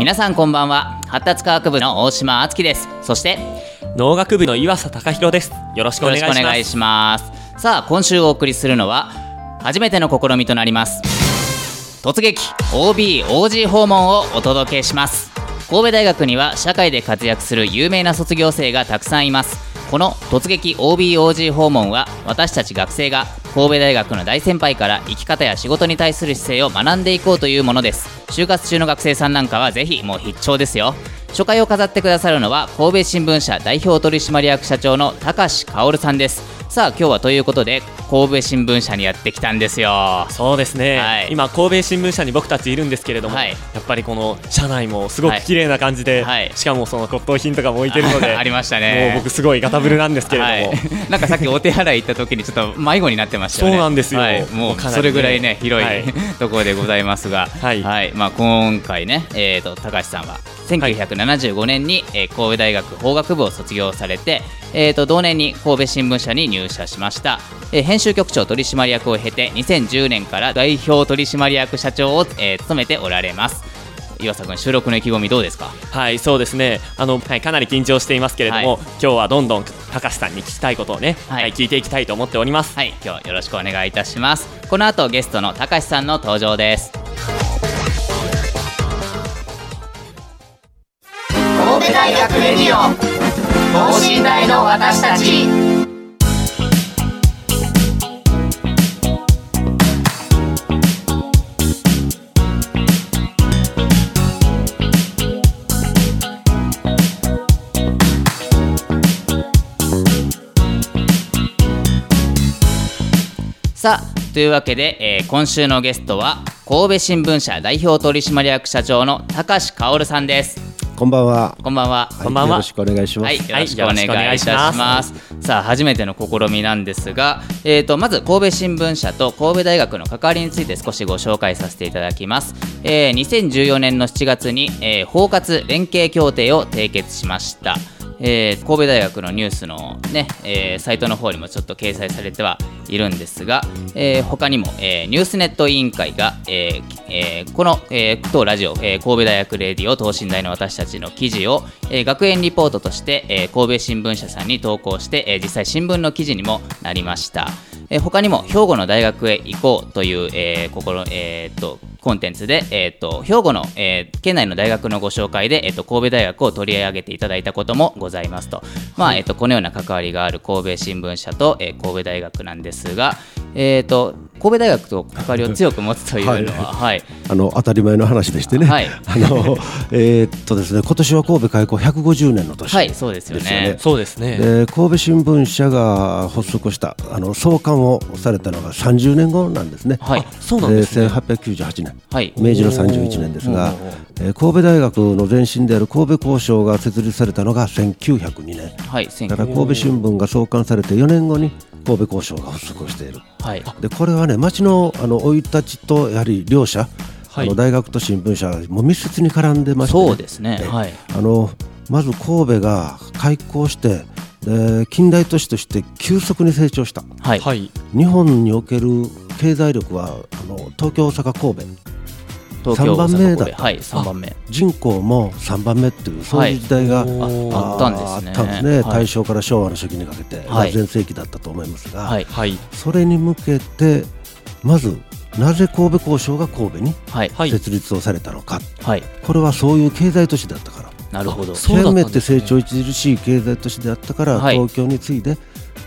皆さんこんばんは。発達科学部の大島敦樹です。そして農学部の岩佐隆弘です。よろしくお願いします。さあ今週お送りするのは初めての試みとなります。突撃 OBOG 訪問をお届けします。神戸大学には社会で活躍する有名な卒業生がたくさんいます。この突撃 OBOG 訪問は私たち学生が神戸大学の大先輩から生き方や仕事に対する姿勢を学んでいこうというものです。就活中の学生さんなんかはぜひもう必聴ですよ。初回を飾ってくださるのは神戸新聞社代表取締役社長の高橋薫さんです。さあ今日はということで神戸新聞社にやってきたんですよ。そうですね、はい。今神戸新聞社に僕たちいるんですけれども、はい。やっぱりこの社内もすごく綺麗な感じで、はい。しかもその骨董品とかも置いてるので ありましたね。もう僕すごいガタブルなんですけれども、はい、なんかさっきお手洗い行った時にちょっと迷子になってましたよね。そうなんですよ。はい、もうそれぐらいね広い、はい。ところでございますが、はい。まあ、今回ね、えー、と高橋さんは1975年に、えー神戸大学法学部を卒業されて、えー、と同年に神戸新聞社に入社しました、えー編集局長取締役を経て2010年から代表取締役社長を、えー務めておられます。岩佐君収録の意気込みどうですか？はいそうですね。あの、はい、かなり緊張していますけれども、はい。今日はどんどん高橋さんに聞きたいことをね、はい。はい聞いていきたいと思っております、はい今日はよろしくお願いいたします。この後ゲストの高橋さんの登場です。神戸大学レディオ等身大の私たち。さあというわけで、えー今週のゲストは神戸新聞社代表取締役社長の高橋薫さんです。こんばんは。こんばんははいこんばんはよろしくお願いします。はい、よろしくお願いいたします。さあ、初めての試みなんですが、えー、とまず神戸新聞社と神戸大学の関わりについて少しご紹介させていただきます。えー2014年の7月に、えー包括連携協定を締結しました。えー神戸大学のニュースの、ねえーサイトの方にもちょっと掲載されてはいるんですが、えー他にも、えーニュースネット委員会が、えーえーこの、えー当ラジオ、えー神戸大学レディオ等身大の私たちの記事を、えー学園リポートとして、えー神戸新聞社さんに投稿して、えー実際新聞の記事にもなりました。他にも兵庫の大学へ行こうという、えー心えーっとコンテンツで、えーっと兵庫の、えー県内の大学のご紹介で、えーっと神戸大学を取り上げていただいたこともございますと、まあえーっとこのような関わりがある神戸新聞社と、えー神戸大学なんですが、えーっと神戸大学と関わりを強く持つというのは、はい。あの当たり前の話でしてね。はい。あの えーっとですね、今年は神戸開校150年の年。はい、そうですよね。そうですね。で神戸新聞社が発足したあの創刊をされたのが30年後なんですね。はい、そうなんですね。1898年、はい、明治の31年ですが、えー神戸大学の前身である神戸交渉が設立されたのが1902年。はい、だから神戸新聞が創刊されて4年後に神戸交渉が発足をしている。はい、でこれはね町のあの生い立ちとやはり両者、はいあの大学と新聞社もう密接に絡んでましてね、そうですね。はい、あのまず神戸が開港してで近代都市として急速に成長したはい、はい日本における経済力はあの東京大阪神戸東京三番目だったはい、三番目。人口も3番目っていうそういう時代が、おーあったんですね。あったんですね、はい。大正から昭和の初期にかけて、全盛期だったと思いますが、はい、はい。それに向けてまずなぜ神戸交渉が神戸にはい、はい。設立をされたのか、はい、これはそういう経済都市だったから。なるほど。って成長著しい経済都市であったから、はい。東京に次いで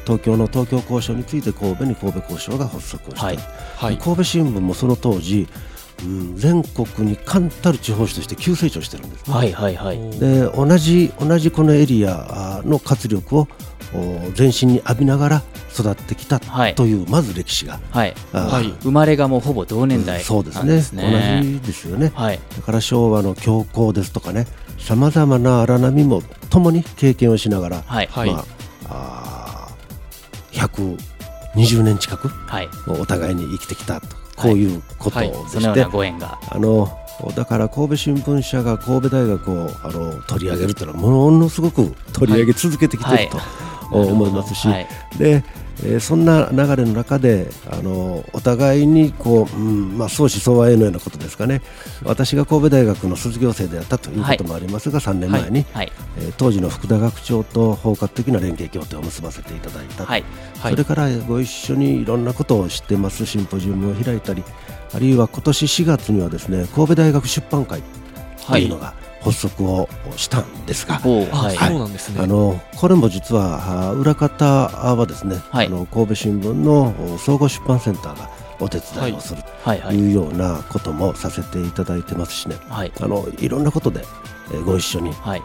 東京の東京交渉について神戸に神戸交渉が発足をした、はい。はい神戸新聞もその当時うん全国に冠たる地方紙として急成長してるんです。はいはいはい。で同じ同じこのエリアの活力をお全身に浴びながら育ってきたはい。という、まず歴史が、はい。はい。生まれがもうほぼ同年代そうですね。同じですよね、はい。だから昭和の強行ですとかねさまざまな荒波もともに経験をしながら、はい。はい。まあ、あー120年近くはい。お互いに生きてきたとこういうことではい。して、そのようなご縁が。あのだから神戸新聞社が神戸大学をあの取り上げるというのはものすごく取り上げ続けてきてると、思いますし、はい。でえーそんな流れの中であのお互いにこう、うんまあ、相思相愛のようなことですかね。私が神戸大学の卒業生であったということもありますが、3年前に、はい。えー当時の福田学長と包括的な連携協定を結ばせていただいたと、はい。はい。それからご一緒にいろんなことを知ってます。シンポジウムを開いたりあるいは今年4月にはですね神戸大学出版会というのが発足をしたんですが、はいそうなんですね。あのこれも実はあ裏方はですね、はいあの神戸新聞のお総合出版センターがお手伝いをするというようなこともさせていただいてますしね、はいあのいろんなことでえーご一緒にはい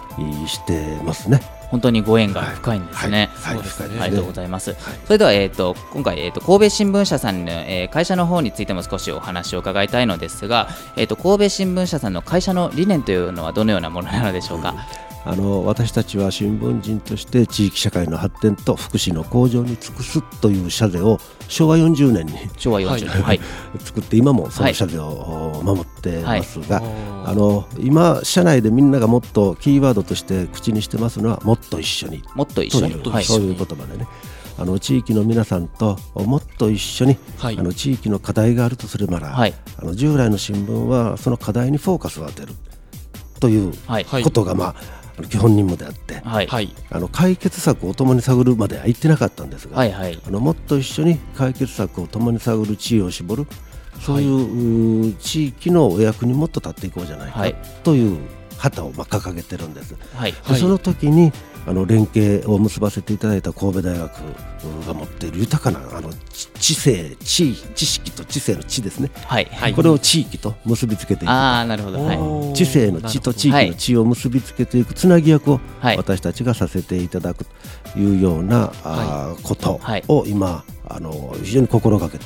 してますね。本当にご縁が深いんですね。はいそうですねありがとうございます。それでは、えー、と今回、えー、と神戸新聞社さんの、えー会社の方についても少しお話を伺いたいのですが、えー、と神戸新聞社さんの会社の理念というのはどのようなものなのでしょうか？あの私たちは新聞人として地域社会の発展と福祉の向上に尽くすという社税を昭和40年に昭和40年、はい。はい。作って今もその社税を守ってますが、はい。あの今社内でみんながもっとキーワードとして口にしてますのはもっと一緒に。もっと一緒に、というはい、そういう言葉でね。あの地域の皆さんともっと一緒に、はい。あの地域の課題があるとするなら、はい。あの従来の新聞はその課題にフォーカスを当てるというはいはい。ことが、まあ、基本任務であって、はい。はい。あの解決策を共に探るまでは言ってなかったんですが、はいはい。あのもっと一緒に解決策を共に探る知恵を絞るそういう,、地域のお役にもっと立っていこうじゃないか、はい。という旗をまあ掲げてるんです。はい。でその時にあの連携を結ばせていただいた神戸大学が持っている豊かなあの知知性知知識と知性の知ですね、はいはい。これを地域と結びつけていく。ああなるほど。はい。知性の知と地はい。域の知を結びつけていくつなぎ役をはい私たちがさせていただくというような、あーことはい。を今あの非常に心がけて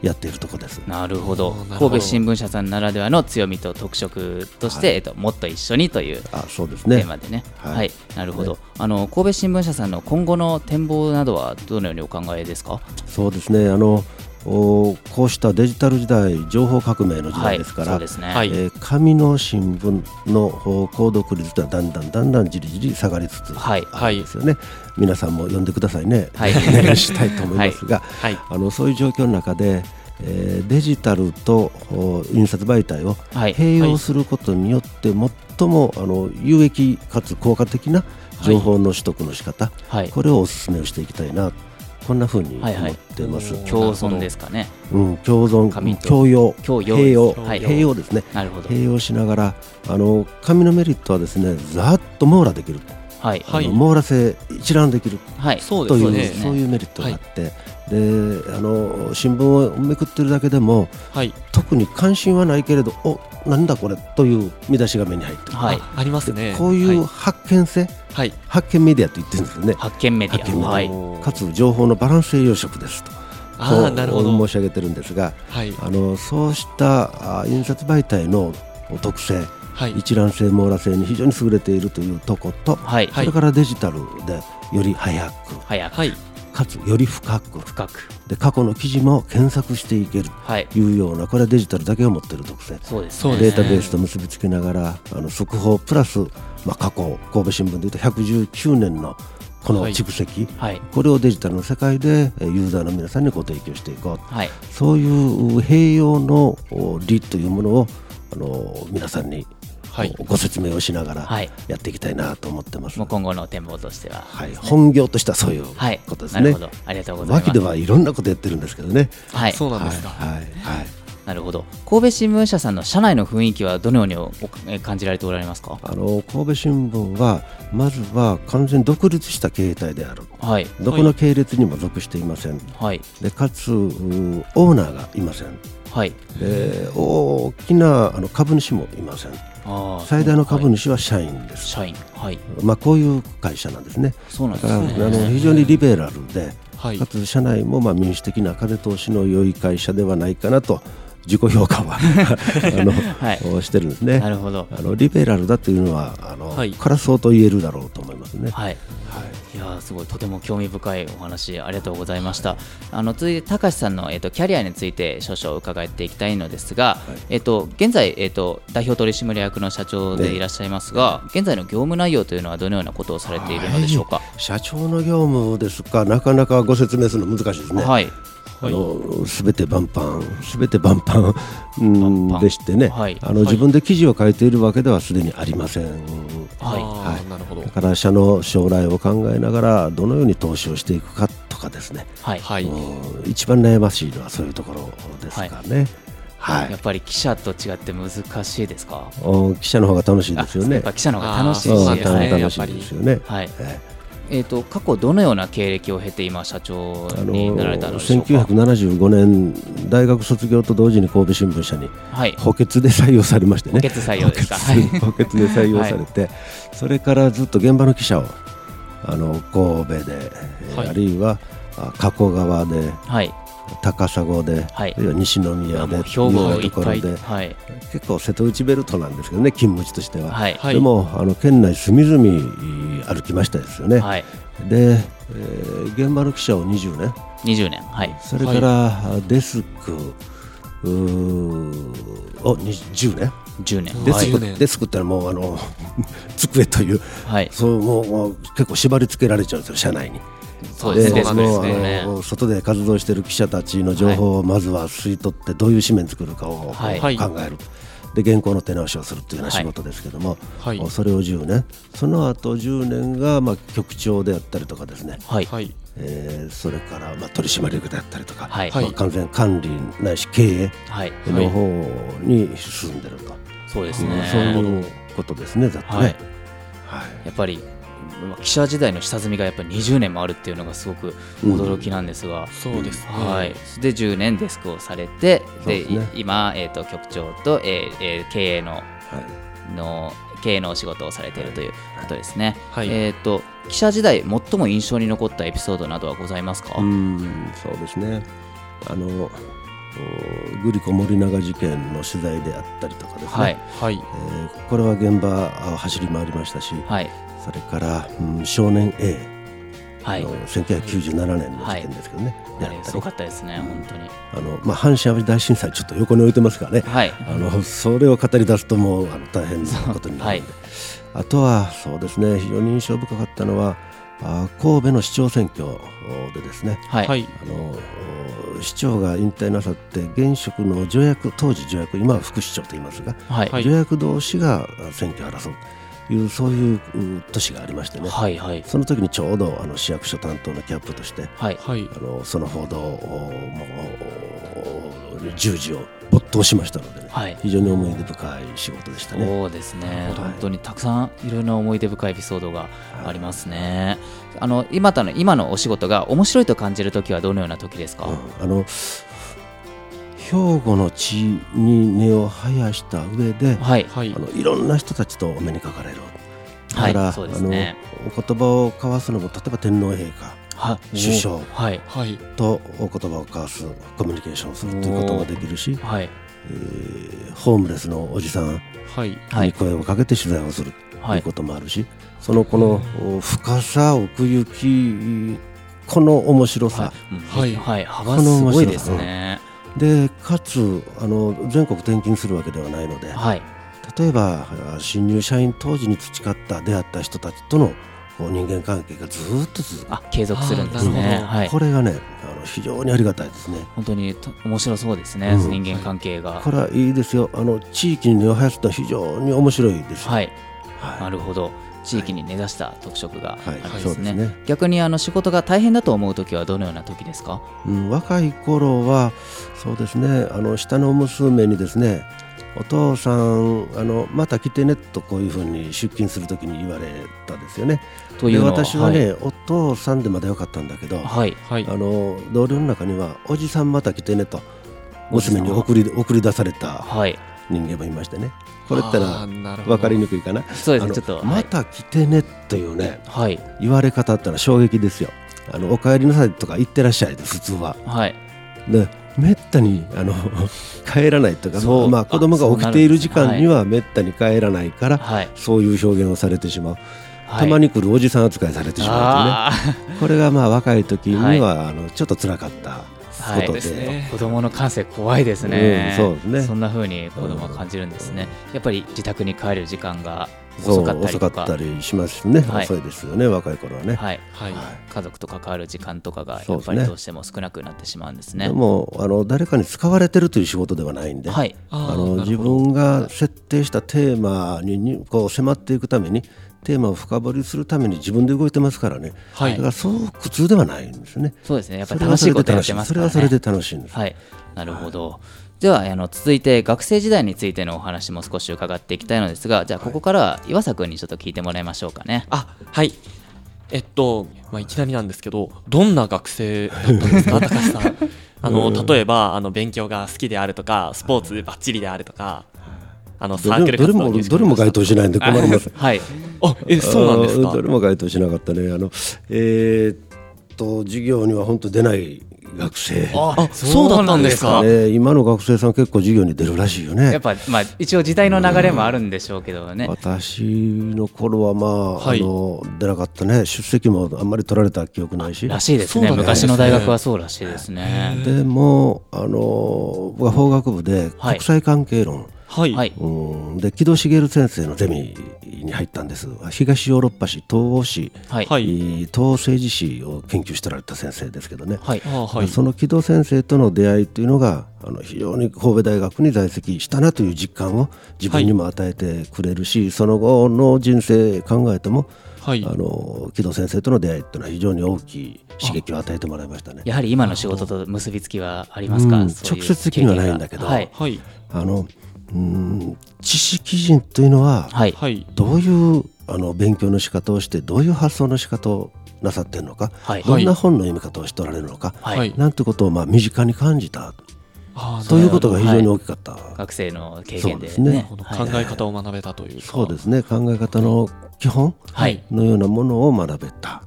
やっているところです。なるほど。神戸新聞社さんならではの強みと特色として、はい。えっと、もっと一緒にというあそうですテねーマでね。はい。はい、なるほど、あの神戸新聞社さんの今後の展望などはどのようにお考えですか？そうですね。あのおこうしたデジタル時代情報革命の時はい、代ですから、そうですね。はい。えー紙の新聞のお購読率はだんだんだんだんじりじり下がりつつはい。あるんですよね、皆さんも読んでくださいね、はい。お願いしたいと思いますが、はい。あのそういう状況の中で、えーデジタルとお印刷媒体をはい。併用することによって最もあの有益かつ効果的な情報の取得の仕方、はい、これをお勧めをしていきたいなこんなふうにはいはい。思ってます。おー共存ですかね。うん、共存共用。共用併用、はい。併用ですね。なるほど。併用しながらあの紙のメリットはですねざっと網羅できる、はい、網羅性一覧できるはい、というそうですね。そういうメリットがあって、であの新聞をめくってるだけでもはい。特に関心はないけれどおなんだこれという見出しが目に入ってくる、はいあありますね。こういう発見性、はい。発見メディアと言ってるんですよね発見メディア。はい、かつ情報のバランス栄養食ですとあなるほど。申し上げてるんですがはい。あのそうしたあ印刷媒体の特性はい。一覧性網羅性に非常に優れているというとこと、はい、はいそれからデジタルでより早く早く、はい。かつより深く。深く。で過去の記事も検索していける。はい、というようなこれはデジタルだけを持っている特性そうです、ね。そうですね。データベースと結びつけながらあの速報プラス、まあ、過去神戸新聞でいうと119年のこのはい。蓄積、はい、これをデジタルの世界でえーユーザーの皆さんにご提供していこうはい、そういう併用のお理というものをあの皆さんにはいご説明をしながらはいやっていきたいなと思ってます。もう今後の展望としては。はい、本業としてはそういうはい、ことですね。なるほど、ありがとうございます。脇ではいろんなことやってるんですけどね。はい、そうなんですか。はい、はい、はい。なるほど。神戸新聞社さんの社内の雰囲気はどのように感じられておられますか？あの神戸新聞はまずは完全に独立した経営体である。はい、どこの系列にも属していません。はい、でかつオーナーがいません。はいで大きなあの株主もいません最大の株はい主は社員です、社員。はい。まあ、こういう会社なんですね。そうなんですね。あの非常にリベラルで、はい。かつ社内もまあ民主的な風通しの良い会社ではないかなと自己評価は あの、はい。してるんですね。なるほど。あのリベラルだというのはあの、はい。からそうと言えるだろうと思いますね。はい、い、やーすごいとても興味深いお話ありがとうございました。あの続いて高橋さんの、えっとキャリアについて少々伺っていきたいのですが、えっと現在、えっと代表取締役の社長でいらっしゃいますが、現在の業務内容というのはどのようなことをされているのでしょうか？社長の業務ですかなかなかご説明するの難しいですね。はい。あの全て万端全て万端うんでしてね、はい。あの自分で記事を書いているわけではすでにありません。はい。なるほど。だから社の将来を考えながらどのように投資をしていくかとかですね、はい、一番悩ましいのはそういうところですかね。はい。やっぱり記者と違って難しいですか？お記者の方が楽しいですよね。あやっ。ぱ記者の方が楽しいですね楽楽しいですよね。はいええー、と過去どのような経歴を経て今社長になられたのでしょうか、1975年大学卒業と同時に神戸新聞社にはい。補欠で採用されましてね。補欠採用ですか？補欠で採用されて、それからずっと現場の記者をあの神戸で、えーはいあるいはあ加古川ではい高砂で、はい。西宮であもう兵庫いうようなところではい。結構瀬戸内ベルトなんですけどね勤務地としては、はい。はい。でもあの県内隅々歩きましたですよね、はい。で、えー現場の記者を20年。20年はい。それから、あデスクをに10年？10年。デスク,、はい10年。デスクってのはもうあの 机という。はい。そうもう結構縛り付けられちゃうんですよ社内に。そうですね。ねあの外で活動している記者たちの情報をまずは吸い取ってどういう紙面作るかを考える、で原稿の手直しをするというような仕事ですけども、はい。それを10年。その後10年がまあ局長であったりとかですね、はい。はい。えーそれからまあ取締役であったりとか、はい。はい。まあ完全管理ないし経営はい。の方に進んでると、そうですね。そういうことですねざっとね。はい。はい。やっぱりまあ記者時代の下積みがやっぱり20年もあるっていうのがすごく驚きなんですが、そうですね。はい、で10年デスクをされてでね。い今、えー、と局長と、えーえー経営のはい。の経営のお仕事をされているということですね。はい。えっ、と記者時代最も印象に残ったエピソードなどはございますか？うんそうですね。あのおグリコ森永事件の取材であったりとかですね、はいはい。えーこれは現場あ走り回りましたし、はいそれから、うん少年 A はい。の1997年の事件ですけどね、であったり。あれすごかったですね本当に。あの、まあ、阪神・淡路大震災ちょっと横に置いてますからね、はい。あのそれを語り出すともうあの大変なことになるので、あとはそうですね非常に印象深かったのはあ神戸の市長選挙でですね。はい。はい。あのお市長が引退なさって現職の助役当時助役今は副市長と言いますが、はい。はい。助役同士があ選挙を争う。というそういうう年がありましてね、はいはいその時にちょうどあの市役所担当のキャップとしてはいはいあのその報道をもう従事を没頭しましたので、ねはい。非常に思い出深い仕事でしたね。そうですねなるほど本当にたくさんいろいろな思い出深いエピソードがありますね。あの今との今のお仕事が面白いと感じる時はどのような時ですか？うんあの兵庫の地に根を生やした上で、はい。はい。あのいろんな人たちとお目にかかれる。だから、はいそうですね。あのお言葉を交わすのも例えば天皇陛下は首相はい。はい。とお言葉を交わすコミュニケーションをするということもできるし、はい。えーホームレスのおじさんはい。にはい。声をかけて取材をするとはい。いうこともあるし、そのこのお深さ奥行きこの面白さ、はい。はい。はい。幅すごいですね。でかつあの全国転勤するわけではないので、はい例えばあ新入社員当時に培った出会った人たちとのこう人間関係がずーっと続く、あ継続するんですあーなるほ。どねはいこれがねあの非常にありがたいですね。本当にと面白そうですね、うん人間関係が。これはいいですよあの地域に根を生やすのは非常に面白いですよ。はい、はいなるほど。地域に根ざした特色があはい。るんですね。そうですね。逆にあの仕事が大変だと思う時はどのような時ですか？うん、若い頃はそうですね。あの下の娘にですねお父さんあのまた来てねとこういうふうに出勤するときに言われたんですよね。でというのは私はね、お父さんでまだよかったんだけど、はい、はい。あの同僚の中にはおじさんまた来てねと娘に送り送り出されたはい。人間もいましてねこれってのあはーなるほど。分かりにくいかな。そうですねちょっとまた来てねというねはい。言われ方ってのは衝撃ですよ。あのお帰りなさいとか言ってらっしゃいで普通は。はい。でめったにあの 帰らないというかそう。まあ、子供が起きている時間になはめったに帰らないから、はい。そういう表現をされてしまう、はい。たまに来るおじさん扱いされてしまうあとね。これがまあ若い時には、あのちょっと辛かったはい。ことで,、ですね。ー子供の感性怖いですね、うんそうですね。そんな風に子供は感じるんですね、やっぱり自宅に帰る時間が遅かったり遅とか。かったりしますしね、はい。遅いですよね若い頃はね、はい、はい。家族と関わる時間とかがやっぱりどうしても少なくなってしまうんですね。でもあの誰かに使われてるという仕事ではないんで、はい。あの自分が設定したテーマににこう迫っていくためにテーマを深掘りするために自分で動いてますからね、はい。だからそう苦痛ではないんですね。そうですね。やっぱり楽しいことやっ楽していますからね。それはそれで楽しいんです、はい。なるほど。ではあの続いて学生時代についてのお話も少し伺っていきたいのですがじゃあここからは岩佐君にちょっと聞いてもらいましょうかね。あはい。えっと、まあ、いきなりなんですけどどんな学生だったんですか？高橋さん。あの例えばあの勉強が好きであるとかスポーツバッチリであるとかあのサークルどれどれも活動にどれも該当しないんで困ります。はい。あえそうなんですか？どれも該当しなかったね。あのえーっと授業には本当出ない学生。あそうだったんですか？ね、今の学生さん結構授業に出るらしいよね。やっぱまあ一応時代の流れもあるんでしょうけどね。私の頃はまあ,、はい。あの出なかったね。出席もあんまり取られた記憶ないし。らしいですそうなんですね。ね昔の大学はそうらしいですね。でもあの僕は法学部ではい。国際関係論、はい、はい。うん。で木戸茂先生のゼミに入ったんです。東ヨーロッパ史東欧史、はい。はい。東政治史を研究しておられた先生ですけどね、はい。あはい。その木戸先生との出会いというのがあの非常に神戸大学に在籍したなという実感を自分にも与えてくれるし、その後の人生考えてもはい。あの木戸先生との出会いというのは非常に大きい刺激を与えてもらいましたね。やはり今の仕事と結びつきはありますか、うん。直接的にはないんだけど。はい。あのうん知識人というのははい。はい。どういうあの勉強の仕方をしてどういう発想の仕方をなさっているのか、はい。どんな本の読み方をしておられるのか、はい。はい。なんてことをまあ身近に感じたということが非常には大きかった。学生の経験でそうですね。ね考え方を学べたというか。そうですね。考え方の基本はい。のようなものを学べた。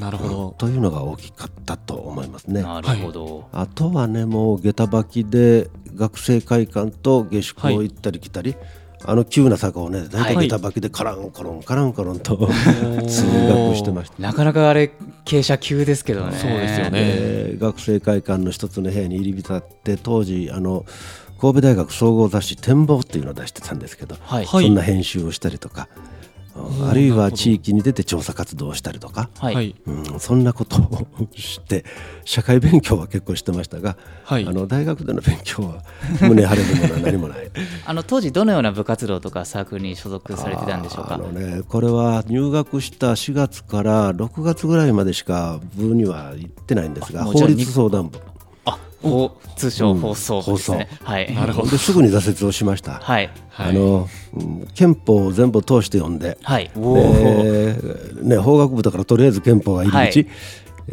なるほど。というのが大きかったと思いますね。なるほど、あとはねもう下駄履きで学生会館と下宿を行ったり来たり、あの急な坂をね大はい。体下駄履きでカランコロンカランコロンと 通学してました。なかなかあれ傾斜急ですけどね。そうですよね。で学生会館の一つの部屋に入り浸って当時あの神戸大学総合雑誌「展望」っていうのを出してたんですけど、はい。はい。そんな編集をしたりとか、あるい。は地域に出て調査活動をしたりとか、はい、はいうん、そんなことをして社会勉強は結構してましたが、はい。あの大学での勉強は胸張れるものは何もない。あの当時どのような部活動とかサークルに所属されてたんでしょうか？あのね、これは入学した4月から6月ぐらいまでしか部には行ってないんですが法律相談部通称放送部ですね、はい。なるほど。ですぐに挫折をしました。はい。あのうん憲法を全部通して読んで、はい。でね、法学部だからとりあえず憲法が入り口、はい。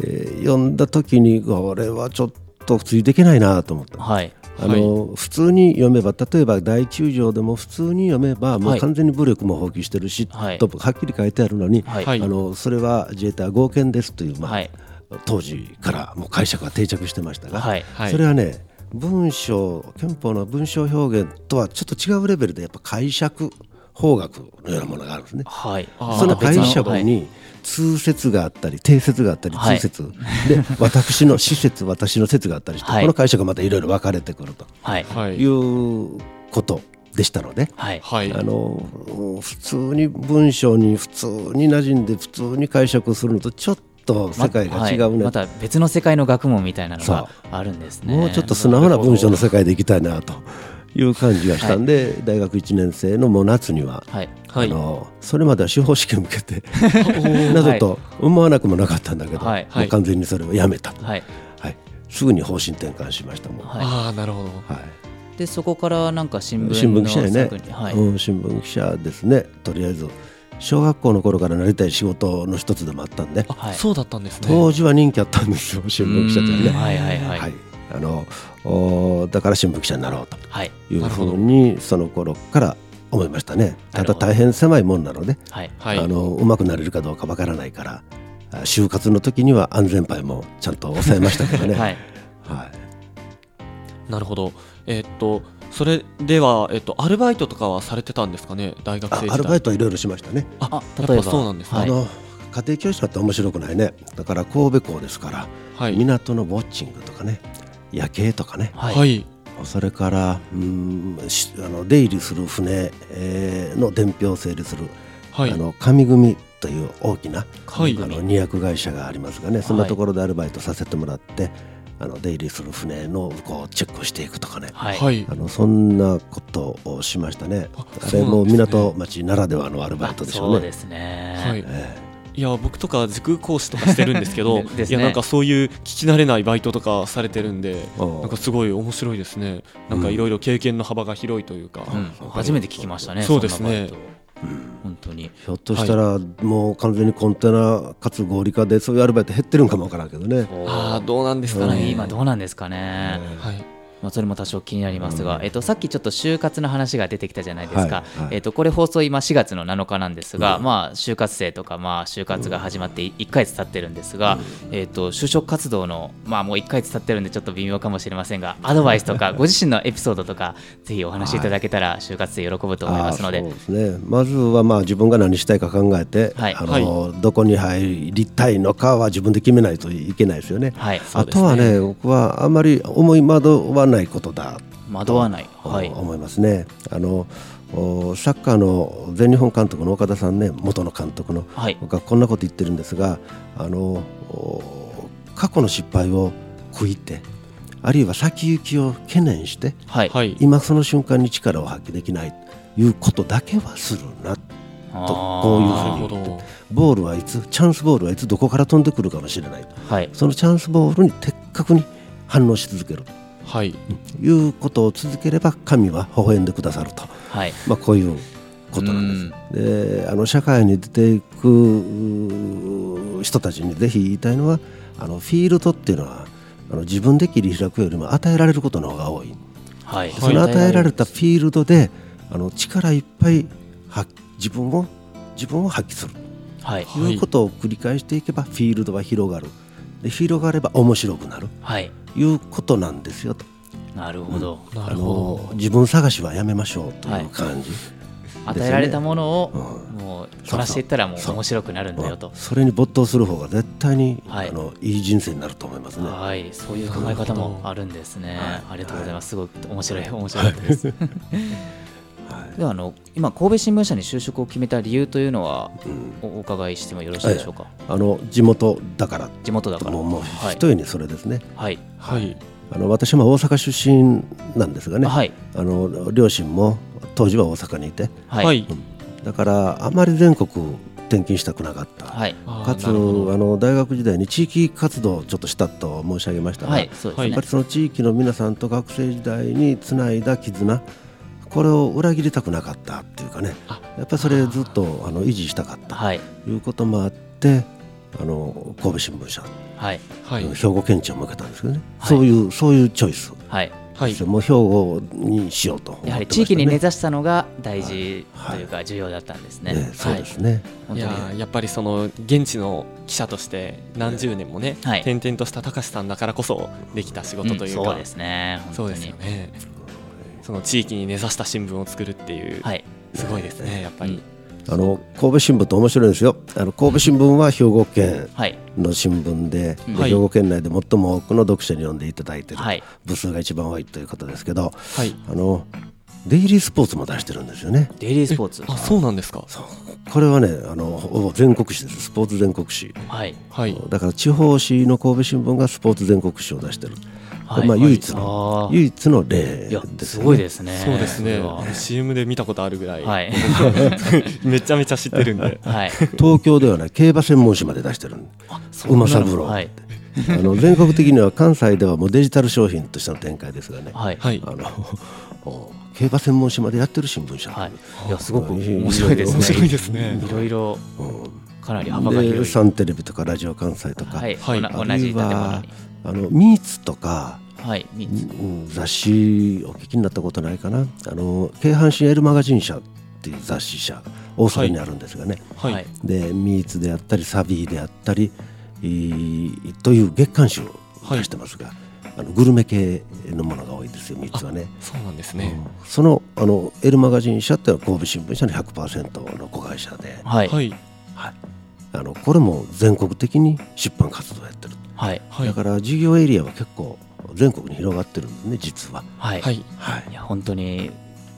えー読んだ時にこれはちょっとついていけないなと思った。はい。あの普通に読めば例えば第9条でも普通に読めばもはい。う完全に武力も放棄してるし、はい。とはっきり書いてあるのに、はい。はい。あのそれは自衛隊は合憲ですという、まあはい当時からもう解釈が定着してましたが、はいはい。それはね文章憲法の文章表現とはちょっと違うレベルでやっぱ解釈法学のようなものがあるんですね。はい。その解釈に通説があったり定説があったりはい。通説、で私の施説私の説があったりして、はい。この解釈がまたいろいろ分かれてくると。はい。はい。いうことでしたので、はい。はい。あの普通に文章に普通に馴染んで普通に解釈するのとちょっと世界が違うね、はい。また別の世界の学問みたいなのそがあるんですね。もうちょっと素直な文章の世界でいきたいなという感じがしたんで、大学1年生のもう夏には、はい。はい。あのそれまでは司法試験受けて などと思わなくもなかったんだけど、はい。もう完全にそれをやめた、はい。はい、すぐに方針転換しましたもん、はい。はいああなるほど。でそこからなんか新聞の新聞記者やね。はい。うん、新聞記者ですね。とりあえず小学校の頃からなりたい仕事の一つでもあったんであ、はい。そうだったんですね。当時は人気あったんですよ新聞記者ってうね、はいはいはい。はい。あのおだから新聞記者になろうとはい。いうふうにその頃から思いましたね。ただ大変狭いもんなので、はい。はい。あのうまくなれるかどうかわからないからあ就活の時には安全牌もちゃんと抑えましたけどね、はい。はい、なるほど。えーっとそれでは、えっと、アルバイトとかはされてたんですかね？大学生時代。あアルバイトはいろいろしましたね、あ例えば。ぱそうなんですね。はい。あの家庭教師だって面白くないね。だから神戸港ですから、はい。港のウォッチングとかね夜景とかね。はい。はい。それからうんしあの出入りする船、えーの伝票を整理する、はい。あの上組という大きな、はいあの二役会社がありますがねそんなところでアルバイトさせてもらって、あの出入りする船のこうチェックをしていくとかね、はい。はい。あのそんなことをしましたね。ああれも港町ならではのアルバイトでしょうね。そうですね。はい。えいや僕とか塾講師とかしてるんですけど ね。いやなんかそういう聞き慣れないバイトとかされてるんでなんかすごい面白いですね。なんかいろいろ経験の幅が広いというか、うん。初めて聞きましたねそうですね。んなバイト本当に。ひょっとしたらもう完全にコンテナかつ合理化でそういうアルバイト減ってるんかもわからんけどね。ああどうなんですかね。に今どうなんですかね、はいまあ、それも多少気になりますが、えっと、さっきちょっと就活の話が出てきたじゃないですか、えっと、これ放送今4月の7日なんですが、まあ、就活生とか、まあ、就活が始まって1ヶ月経ってるんですが、えっと、就職活動の、まあ、もう1ヶ月経ってるんでちょっと微妙かもしれませんがアドバイスとか ご自身のエピソードとかぜひお話しいただけたら就活生喜ぶと思いますので、あーそうですね。まずはまあ自分が何したいか考えて、はい。あのどこに入りたいのかは自分で決めないといけないですよね。はい、あとはね僕はあんまり思い惑わないことだ惑わない、はい、思いますね。あのおサッカーの全日本監督の岡田さんね元の監督の、はい。僕はこんなこと言ってるんですがあのお過去の失敗を悔いてあるいは先行きを懸念してはい、はい。今その瞬間に力を発揮できないということだけはするなとこういうふなうにるほど。ボールはいつチャンスボールはいつどこから飛んでくるかもしれない。はい、そのチャンスボールに的確に反応し続けるはい。ということを続ければ神は微笑んでくださると、はい、まあ、こういうことなんです。であの社会に出ていくう人たちにぜひ言いたいのはあのフィールドっていうのはあの自分で切り開くよりも与えられることの方が多い。はい、その与えられたフィールドであの力いっぱい発自分を自分を発揮する。はい、ということを繰り返していけばフィールドは広がる。で広がれば面白くなる。はい、ということなんですよとなるほど。あなるほの自分探しはやめましょうという感じ、与えられたものをうもうこなしていったらもう面白くなるんだよと。それに没頭する方が絶対に、はいあのいい人生になると思いますね。はい、そういう考え方もあるんですね。はいありがとうございます。すごい面白い面白いです。ではあの今神戸新聞社に就職を決めた理由というのはうん。おお伺いしてもよろしいでしょうか？あの地元だから。地元だから。もうもうはい。一重にそれですね。はい。どはい。あの私も大阪出身なんですがね、はい。あの両親も当時は大阪にいて。はい。はい。だからあまり全国転勤したくなかった、はい。かつあの大学時代に地域活動をちょっとしたと申し上げましたが、はい。そうですね。やっぱり。その地域の皆さんと学生時代につないだ絆これを裏切りたくなかったっていうかね。あ。やっぱりそれずっとあの維持したかった。はい。ということもあってあの神戸新聞社、はい。はい。兵庫県庁を向けたんですけどね、はい。そういうそういうチョイス、はい。はい。もう兵庫にしようと。ね、やはり地域に根ざしたのが大事というか重要だったんですね。ねそうはいですね、い。や本当に。ーやっぱりその現地の記者として何十年もね、はい転々とした高橋さんだからこそできた仕事というか、うんそうですね。本当にそうですよねその地域に根ざした新聞を作るっていう、はい。すごいですねやっぱり、あの神戸新聞って面白いんですよ。あの神戸新聞は兵庫県はい。の新聞で,で、はい。兵庫県内で最も多くの読者に読んでいただいている、はい。部数が一番多いということですけどはい。あのデイリースポーツも出してるんですよね。デイリースポーツ。あそうなんですか？これはねあのほぼ全国紙です。スポーツ全国紙。はい。はい。だから地方紙の神戸新聞がスポーツ全国紙を出してる、はいまあ、唯一あのー。唯一の例ですね。ごいですね。そうですね。CM で見たことあるぐらい、はい。めちゃめちゃ知ってるんで。はい。東京ではね競馬専門誌まで出してる馬三郎。はい。あの全国的には関西ではもうデジタル商品としての展開ですがね、はい。はい。あのお競馬専門誌までやってる新聞社、はい。いやすごく面白いですね。面白いですね。いろいろうん。かなり幅が広い。でサンテレビとかラジオ関西とか、はい。はい。おな同あるいじ建物はに。あのミーツとかはい三つうん雑誌お聞きになったことないかな。あの京阪神エルマガジン社っていう雑誌社大阪にあるんですがね、はい、はい。でミーツであったりサビーであったりいーという月刊誌を出してますが、あのグルメ系のものが多いですよミーツはね。そうなんですね、うん。そのあのエルマガジン社っていうのは神戸新聞社の100%の子会社で、はい。はい。はい、あのこれも全国的に出版活動をやってる、はい。はい。だから事業エリアは結構全国に広がってるんですね実は。はい、はい。はい。いや本当に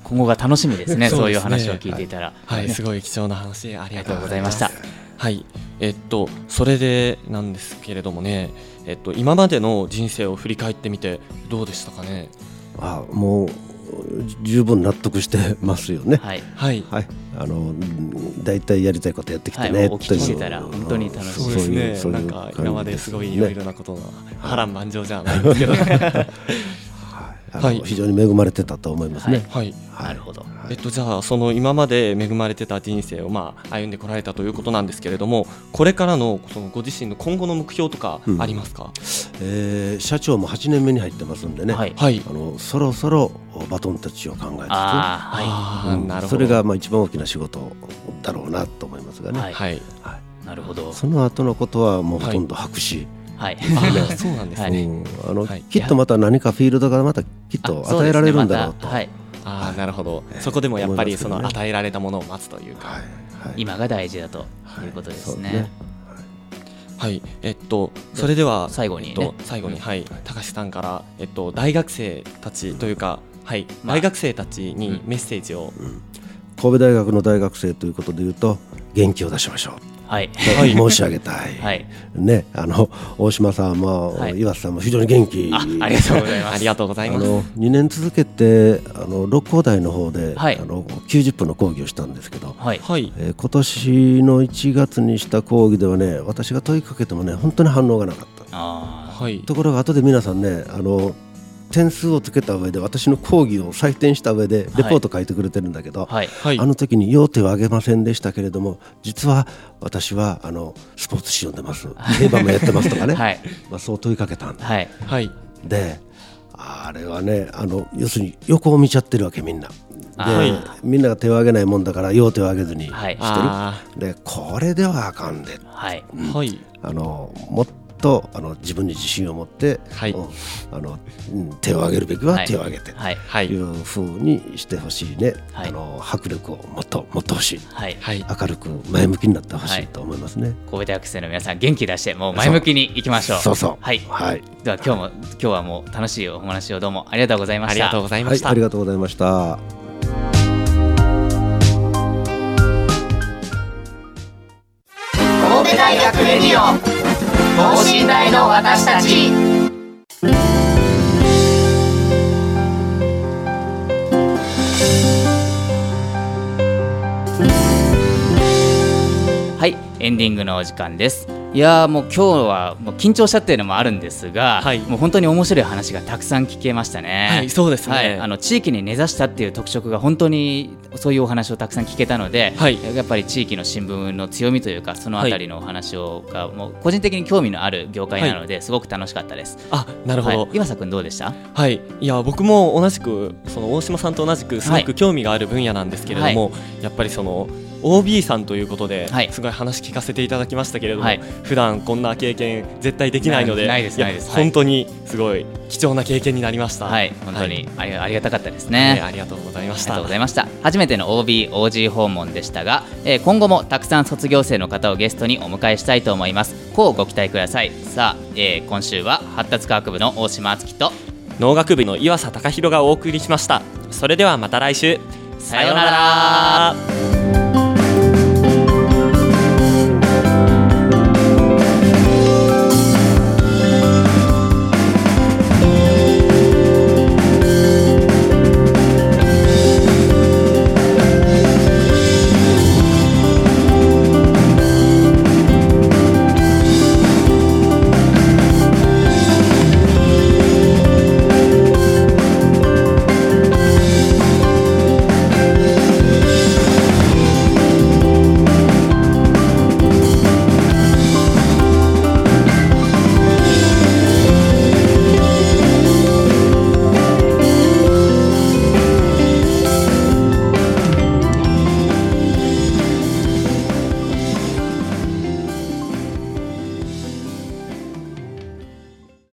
今後が楽しみですねそううそですね。いう話を聞いていたら。はい、ねすごい貴重な話ありがとうございました。はい。えっとそれでなんですけれどもねえっと今までの人生を振り返ってみてどうでしたかね？あもう十分納得してますよね。はい。はい。はい、あのうん大体やりたいことやってきてね、はいお聞きてたら本当に楽しい。そうですね。そういうなんか今まです。ごいいろいろねなことが波乱万丈じゃないんですけど はい。非常に恵まれてたと思いますね。はい。なるほどえっと、じゃあその今まで恵まれてた人生をまあ歩んでこられたということなんですけれどもこれからのそのご自身の今後の目標とかありますか、えー社長も8年目に入ってますんでね、はい。はい。あのそろそろバトンタッチを考えつつあーあーうん。なるほど。それがまあ一番大きな仕事だろうなと思いますがね、はい。はい。なるほど。その後のことはもうほとんど白紙、はいああそうなんですはい。ね、うん。あのはい。きっとまた何かフィールドがまたきっと与えられるんだろうと。はい。ああなるほど。そこでもやっぱりその与えられたものを待つというかはい。はい。今が大事だということですね。はい。えっとそれでは最後に。ねえっと、最後にはい。高橋さんからえっと大学生たちというかはい。まあ。大学生たちにメッセージを。神戸大学の大学生ということでいうと元気を出しましょうはい。と申し上げたい、はい。ねあの大島さんも、はい。岩瀬さんも非常に元気。あありがとうございます。ありがとうございます。あの2年続けてあの六甲台の方で、はい。あの90分の講義をしたんですけど、はい。はい。えー今年の1月にした講義ではね私が問いかけてもね本当に反応がなかった。あはい。ところが後で皆さんねあの点数をつけた上で私の講義を採点した上でレポート書いてくれてるんだけど、ーはい。はい。あの時に要手を挙げませんでしたけれども実は私はあのスポーツ紙読んでます。競馬もやってますとかね、はい。まあ、そう問いかけたんだ。はい。はい。であれはねあの要するに横を見ちゃってるわけみんな。で、はい。みんなが手を挙げないもんだから要手を挙げずにしてる、はい。あでこれではあかんで。はい。ーはい。あのもっとあの自分に自信を持って、はい。うんあのうん手を挙げるべきは手を挙げて、はい。はい。い、うふうにしてほしいね、はい。あの迫力をもっと持ってほしい。はい。はい。明るく前向きになってほしはいいと思いますね。神戸大学生の皆さん元気出してもう前向きにいきましょう。そうそう。はい。はい、では今日も今日はもう楽しいお話をどうもありがとうございました。ありがとうございまはい、した、ありがとうございました。神戸大学レディオ代の私たち。はいエンディングのお時間です。いやーもう今日はもう緊張しちゃってるのもあるんですが、はい。もう本当に面白い話がたくさん聞けましたね。はいそうですね。はい、あの地域に根ざしたっていう特色が本当にそういうお話をたくさん聞けたので、はい。やっぱり地域の新聞の強みというかそのあたりのお話をがもう個人的に興味のある業界なので、すごく楽しかったです。あなるほど。はい、岩佐君どうでした？はい、いや僕も同じくその大島さんと同じくすごく興味がある分野なんですけれども、やっぱりその OB さんということで、はいすごい話聞かせていただきましたけれども、はい普段こんな経験絶対できないのでないですやないですはい本当にすごい貴重な経験になりました。はい、本当にあり,、ありがたかったですはいね。ありがとうございましたありがとうご。ざいました初めての OB、OG 訪問でしたが、えー今後もたくさん卒業生の方をゲストにお迎えしたいと思いますこうご期待くださいさあ、えー今週は発達科学部の大島敦樹と農学部の岩佐隆弘がお送りしました。それではまた来週。さようなら